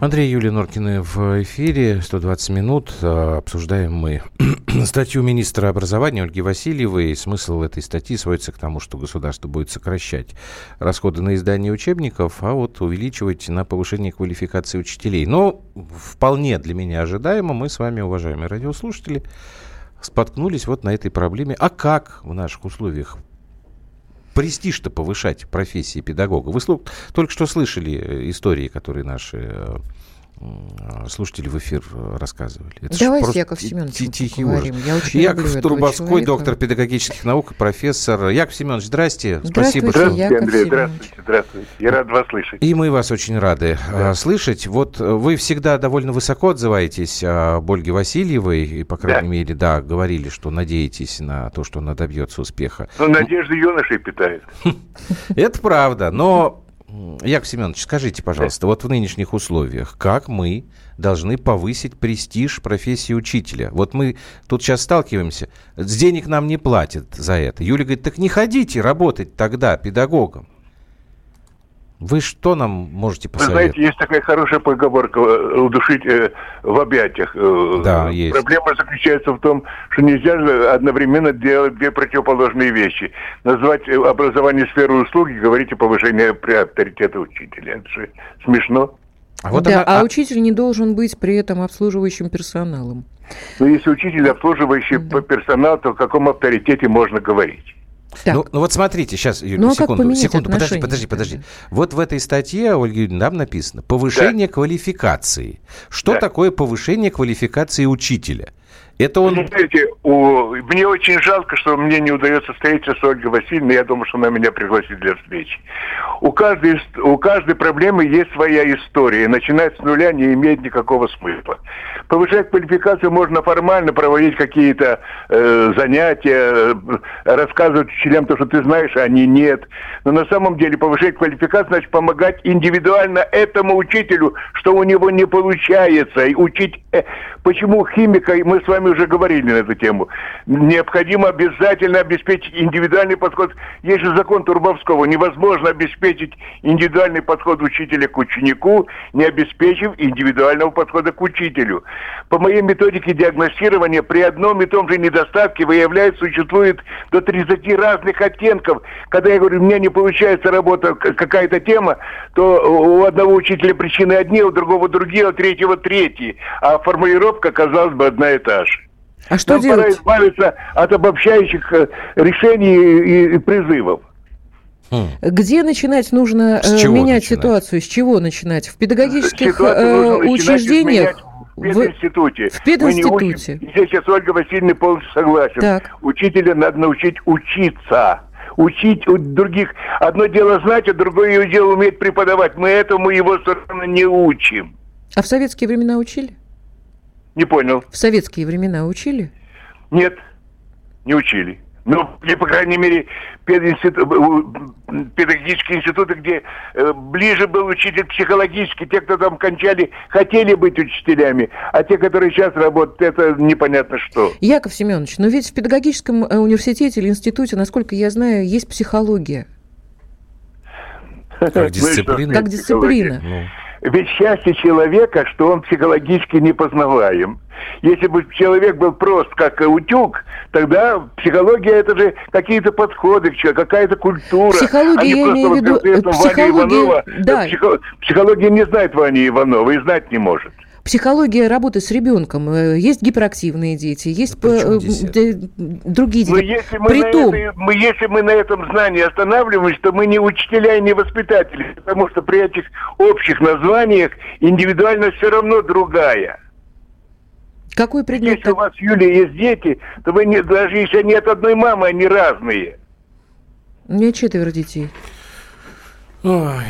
S1: Андрей Юлия Норкины в эфире. 120 минут. А, обсуждаем мы статью министра образования Ольги Васильевой. Смысл этой статьи сводится к тому, что государство будет сокращать расходы на издание учебников, а вот увеличивать на повышение квалификации учителей. Но вполне для меня ожидаемо мы с вами, уважаемые радиослушатели, споткнулись вот на этой проблеме. А как в наших условиях престиж-то повышать профессии педагога. Вы только что слышали э, истории, которые наши э, слушатели в эфир э, рассказывали.
S2: Это Давайте Яков Семенович
S1: тихий поговорим. Я очень Яков Трубовской, доктор педагогических наук, профессор. Яков Семенович, здрасте.
S2: Спасибо.
S10: Здравствуйте, что... Андрей. Здравствуйте, здравствуйте. Я рад вас слышать.
S1: И мы вас очень рады да. слышать. Вот вы всегда довольно высоко отзываетесь об Ольге Васильевой, и, по крайней да. мере, да, говорили, что надеетесь на то, что она добьется успеха.
S10: Ну, надежды юношей питает.
S1: Это правда, но Яков Семенович, скажите, пожалуйста, вот в нынешних условиях, как мы должны повысить престиж профессии учителя? Вот мы тут сейчас сталкиваемся, с денег нам не платят за это. Юля говорит, так не ходите работать тогда педагогом. Вы что нам можете посоветовать?
S10: Вы знаете, есть такая хорошая поговорка э, «удушить э, в объятиях». Э,
S1: да, есть.
S10: Проблема заключается в том, что нельзя одновременно делать две противоположные вещи. Назвать образование сферой услуги, говорить о повышении авторитета учителя. Это же смешно.
S2: А, вот да, она, а, а учитель не должен быть при этом обслуживающим персоналом.
S10: Ну, если учитель обслуживающий да. персонал, то о каком авторитете можно говорить?
S1: Ну, ну вот смотрите, сейчас, Юлия, ну, а секунду, секунду, подожди, подожди, подожди. Вот в этой статье, Ольга Юрьевна, нам написано повышение да. квалификации. Что да. такое повышение квалификации учителя? Это он...
S10: Знаете, у... мне очень жалко, что мне не удается встретиться с Ольгой Васильевной. Я думаю, что она меня пригласит для встречи. У каждой, у каждой проблемы есть своя история. Начинать с нуля не имеет никакого смысла. Повышать квалификацию можно формально, проводить какие-то э, занятия, э, рассказывать учителям то, что ты знаешь, а они нет. Но на самом деле повышать квалификацию значит помогать индивидуально этому учителю, что у него не получается. И учить, э, почему химика, мы с вами уже говорили на эту тему. Необходимо обязательно обеспечить индивидуальный подход. Есть же закон Турбовского. Невозможно обеспечить индивидуальный подход учителя к ученику, не обеспечив индивидуального подхода к учителю. По моей методике диагностирования при одном и том же недостатке выявляется, существует до 30 разных оттенков. Когда я говорю, у меня не получается работа, какая-то тема, то у одного учителя причины одни, у другого другие, у третьего третьи. А формулировка, казалось бы, одна и та же.
S2: А что Нам делать?
S10: пора избавиться от обобщающих э, решений и, и призывов.
S2: Хм. Где начинать нужно э, менять начинать? ситуацию? С чего начинать? В педагогических э, учреждениях?
S10: В пединституте.
S2: В пединституте.
S10: Учим, здесь я с Ольгой Васильевной полностью согласен. Так. Учителя надо научить учиться учить у других. Одно дело знать, а другое дело уметь преподавать. Мы этому его совершенно не учим.
S2: А в советские времена учили?
S10: Не понял.
S2: В советские времена учили?
S10: Нет, не учили. Ну, или, по крайней мере, пединститут, педагогические институты, где э, ближе был учитель психологический, те, кто там кончали, хотели быть учителями, а те, которые сейчас работают, это непонятно что.
S2: Яков Семенович, но ведь в педагогическом э, университете или институте, насколько я знаю, есть психология.
S1: Как дисциплина.
S2: Как дисциплина. Ну.
S10: Ведь счастье человека, что он психологически непознаваем. Если бы человек был прост, как утюг, тогда психология это же какие-то подходы, какая-то культура.
S2: Психология, а я имею в виду... Психология,
S10: да. Психология не знает Вани Иванова и знать не может.
S2: Психология работы с ребенком. Э, есть гиперактивные дети, есть а э, другие дети. Но
S10: если мы, Притом... на это, мы, если мы на этом знании останавливаемся, то мы не учителя и не воспитатели, потому что при этих общих названиях индивидуальность все равно другая.
S2: Какой предмет?
S10: Если у вас, Юлия, есть дети, то вы не, даже если нет одной мамы, они разные.
S2: У меня четверо детей.
S1: Ой.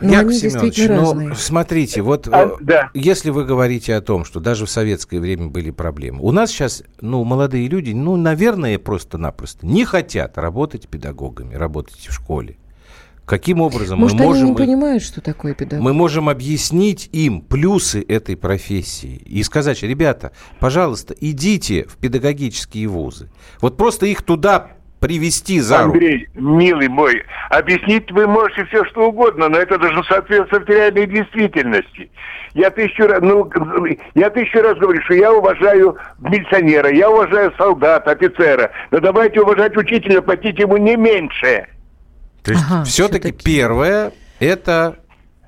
S1: Но Яков Семенович, ну, смотрите, вот а, э, да. если вы говорите о том, что даже в советское время были проблемы, у нас сейчас, ну, молодые люди, ну, наверное, просто-напросто не хотят работать педагогами, работать в школе. Каким образом
S2: Может,
S1: мы можем...
S2: они не понимают, что такое педагог?
S1: Мы можем объяснить им плюсы этой профессии и сказать, ребята, пожалуйста, идите в педагогические вузы. Вот просто их туда привести за
S10: руку. Андрей, милый мой, объяснить вы можете все, что угодно, но это должно соответствовать реальной действительности. Я тысячу раз, ну, я тысячу раз говорю, что я уважаю милиционера, я уважаю солдата, офицера, но давайте уважать учителя, платить ему не меньше.
S1: То есть ага, все-таки все первое это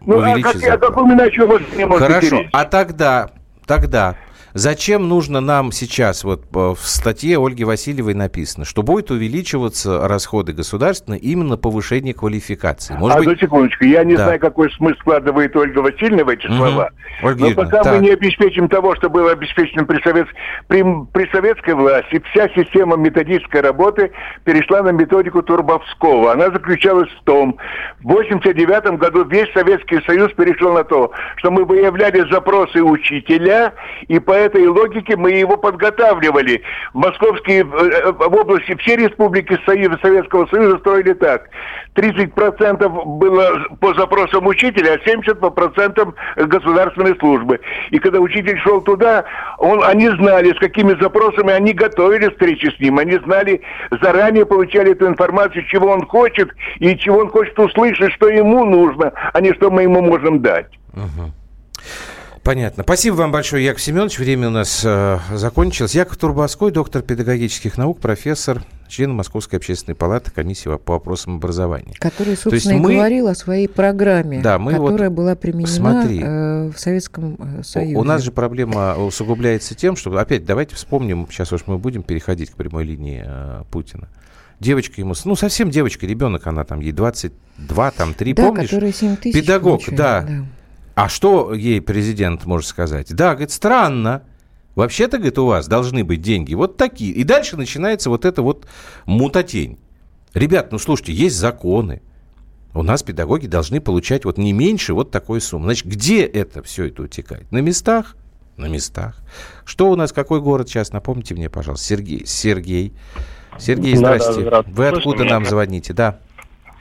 S10: ну, увеличить а как, зарплату. А каком иначе вы не можете
S1: Хорошо, а тогда, тогда Зачем нужно нам сейчас, вот э, в статье Ольги Васильевой написано, что будет увеличиваться расходы государственные именно повышение квалификации?
S10: Может а, быть... секундочку, я не да. знаю, какой смысл складывает Ольга Васильевна в эти угу. слова, Ольга но пока так. мы не обеспечим того, что было обеспечено при, совет... при... при советской власти, вся система методической работы перешла на методику Турбовского. Она заключалась в том, в 1989 году весь Советский Союз перешел на то, что мы выявляли запросы учителя, и по этой логике мы его подготавливали. Московские, э, э, в области, все республики Союза, Советского Союза строили так. 30% было по запросам учителя, а 70% по процентам государственной службы. И когда учитель шел туда, он, они знали, с какими запросами они готовили встречи с ним. Они знали, заранее получали эту информацию, чего он хочет и чего он хочет услышать, что ему нужно, а не что мы ему можем дать. Угу.
S1: Понятно. Спасибо вам большое, Яков Семенович. Время у нас э, закончилось. Яков Турбоской, доктор педагогических наук, профессор, член Московской общественной палаты, комиссии по вопросам образования.
S2: Который, собственно, и мы... говорил о своей программе, да, мы которая вот... была применена Смотри, э, в Советском э, Союзе.
S1: У нас же проблема усугубляется тем, что, опять, давайте вспомним, сейчас уж мы будем переходить к прямой линии э, Путина девочка ему, ну, совсем девочка, ребенок, она там, ей 22, там, 3, да, помнишь?
S2: Которая 7 тысяч
S1: Педагог, получили, да. да. А что ей президент может сказать? Да, говорит, странно. Вообще-то, говорит, у вас должны быть деньги вот такие. И дальше начинается вот эта вот мутатень. Ребят, ну слушайте, есть законы. У нас педагоги должны получать вот не меньше вот такой суммы. Значит, где это все это утекает? На местах? На местах. Что у нас, какой город сейчас? Напомните мне, пожалуйста. Сергей. Сергей. Сергей, здрасте. Да, да, здравствуйте. Вы откуда нам звоните? Да.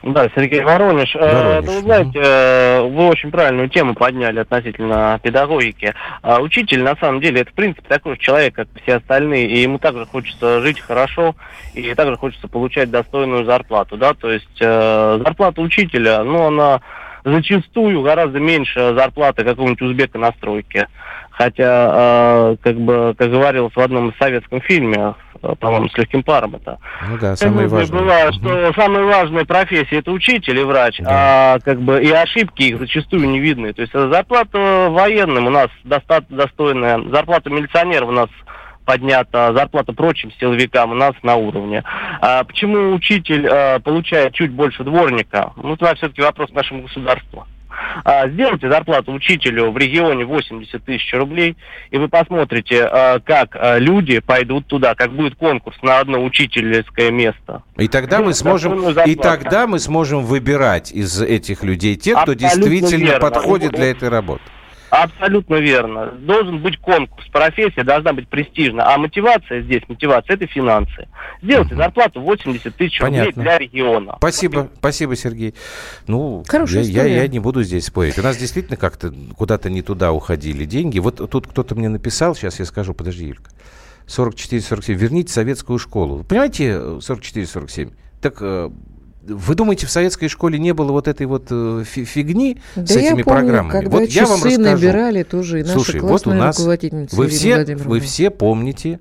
S11: Да, Сергей Воронеж. Э, Воронеж. Вы знаете, э, вы очень правильную тему подняли относительно педагогики. А учитель, на самом деле, это, в принципе, такой же человек, как все остальные, и ему также хочется жить хорошо, и также хочется получать достойную зарплату, да, то есть э, зарплата учителя, ну, она зачастую гораздо меньше зарплаты какого-нибудь узбека на стройке. Хотя, как бы, как говорилось в одном из советском фильме, по-моему, с легким паром это.
S1: Ну да, самое важное.
S11: Была, что угу. самая важная профессия это учитель и врач, да. а как бы и ошибки их зачастую не видны. То есть зарплата военным у нас достаточно достойная, зарплата милиционеров у нас поднята, зарплата прочим силовикам у нас на уровне. А почему учитель а, получает чуть больше дворника? Ну, это все-таки вопрос нашему государству. А, сделайте зарплату учителю в регионе 80 тысяч рублей, и вы посмотрите, а, как а, люди пойдут туда, как будет конкурс на одно учительское место.
S1: И тогда мы сможем, и тогда мы сможем выбирать из этих людей тех, кто Абсолютно действительно верно. подходит для этой работы.
S11: Абсолютно верно. Должен быть конкурс, профессия должна быть престижна. А мотивация здесь, мотивация, это финансы. Сделайте зарплату 80 тысяч Понятно. рублей для региона.
S1: Спасибо, спасибо, Сергей. Ну, я, я, я не буду здесь спорить. У нас действительно как-то куда-то не туда уходили деньги. Вот тут кто-то мне написал, сейчас я скажу, подожди, Юлька. 44-47, верните советскую школу. Понимаете, 44-47? Так э, вы думаете, в советской школе не было вот этой вот э, фигни да с этими
S2: я помню,
S1: программами?
S2: Когда
S1: вот
S2: я вам расскажу. набирали тоже, и наша Слушай, вот у нас
S1: вы все, вы все помните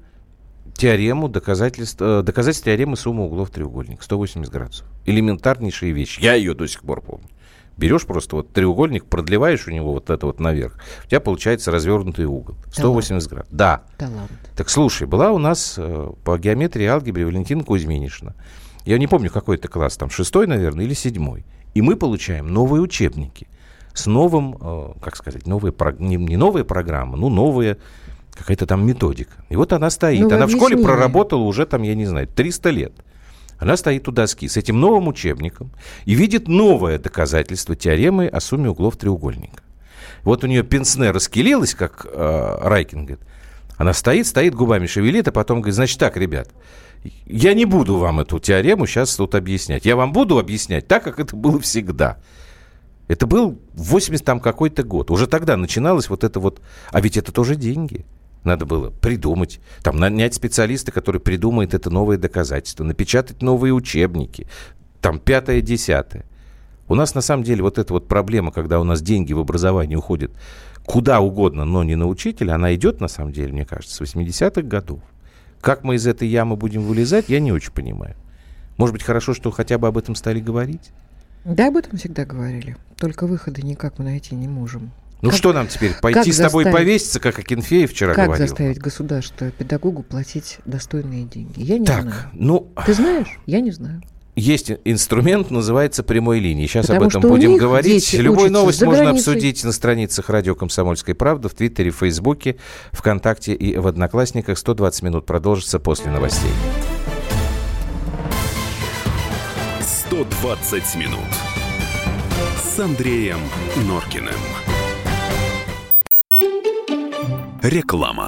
S1: теорему доказательств, э, доказательств теоремы суммы углов треугольника 180 градусов. Элементарнейшая вещь. Я ее до сих пор помню. Берешь просто вот треугольник, продлеваешь у него вот это вот наверх, у тебя получается развернутый угол. 180 Талант. градусов. Да. Талант. Так слушай, была у нас э, по геометрии и алгебре Валентина Кузьминишна. Я не помню, какой это класс, там шестой, наверное, или седьмой. И мы получаем новые учебники с новым, э, как сказать, новые, не, не новые программы, ну, новые какая-то там методика. И вот она стоит. Ну, она в школе проработала уже там, я не знаю, 300 лет. Она стоит у доски с этим новым учебником и видит новое доказательство теоремы о сумме углов треугольника. Вот у нее пенсне раскелилось, как э, Райкин говорит. Она стоит, стоит, губами шевелит, а потом говорит, значит так, ребят, я не буду вам эту теорему сейчас тут объяснять. Я вам буду объяснять так, как это было всегда. Это был 80 там какой-то год. Уже тогда начиналось вот это вот... А ведь это тоже деньги. Надо было придумать, там, нанять специалиста, который придумает это новое доказательство, напечатать новые учебники, там, пятое, десятое. У нас, на самом деле, вот эта вот проблема, когда у нас деньги в образование уходят куда угодно, но не на учителя, она идет, на самом деле, мне кажется, с 80-х годов. Как мы из этой ямы будем вылезать, я не очень понимаю. Может быть, хорошо, что хотя бы об этом стали говорить?
S2: Да, об этом всегда говорили. Только выхода никак мы найти не можем.
S1: Ну как, что нам теперь, пойти с тобой заставить, повеситься, как Акинфеев вчера
S2: как
S1: говорил?
S2: Как заставить государство, педагогу платить достойные деньги? Я не
S1: так,
S2: знаю.
S1: Ну...
S2: Ты знаешь? Я не знаю.
S1: Есть инструмент, называется прямой линии. Сейчас Потому об этом будем говорить. Любую новость можно обсудить на страницах радио «Комсомольская правда», в Твиттере, в Фейсбуке, ВКонтакте и в Одноклассниках. 120 минут продолжится после новостей.
S6: 120 минут с Андреем Норкиным. Реклама.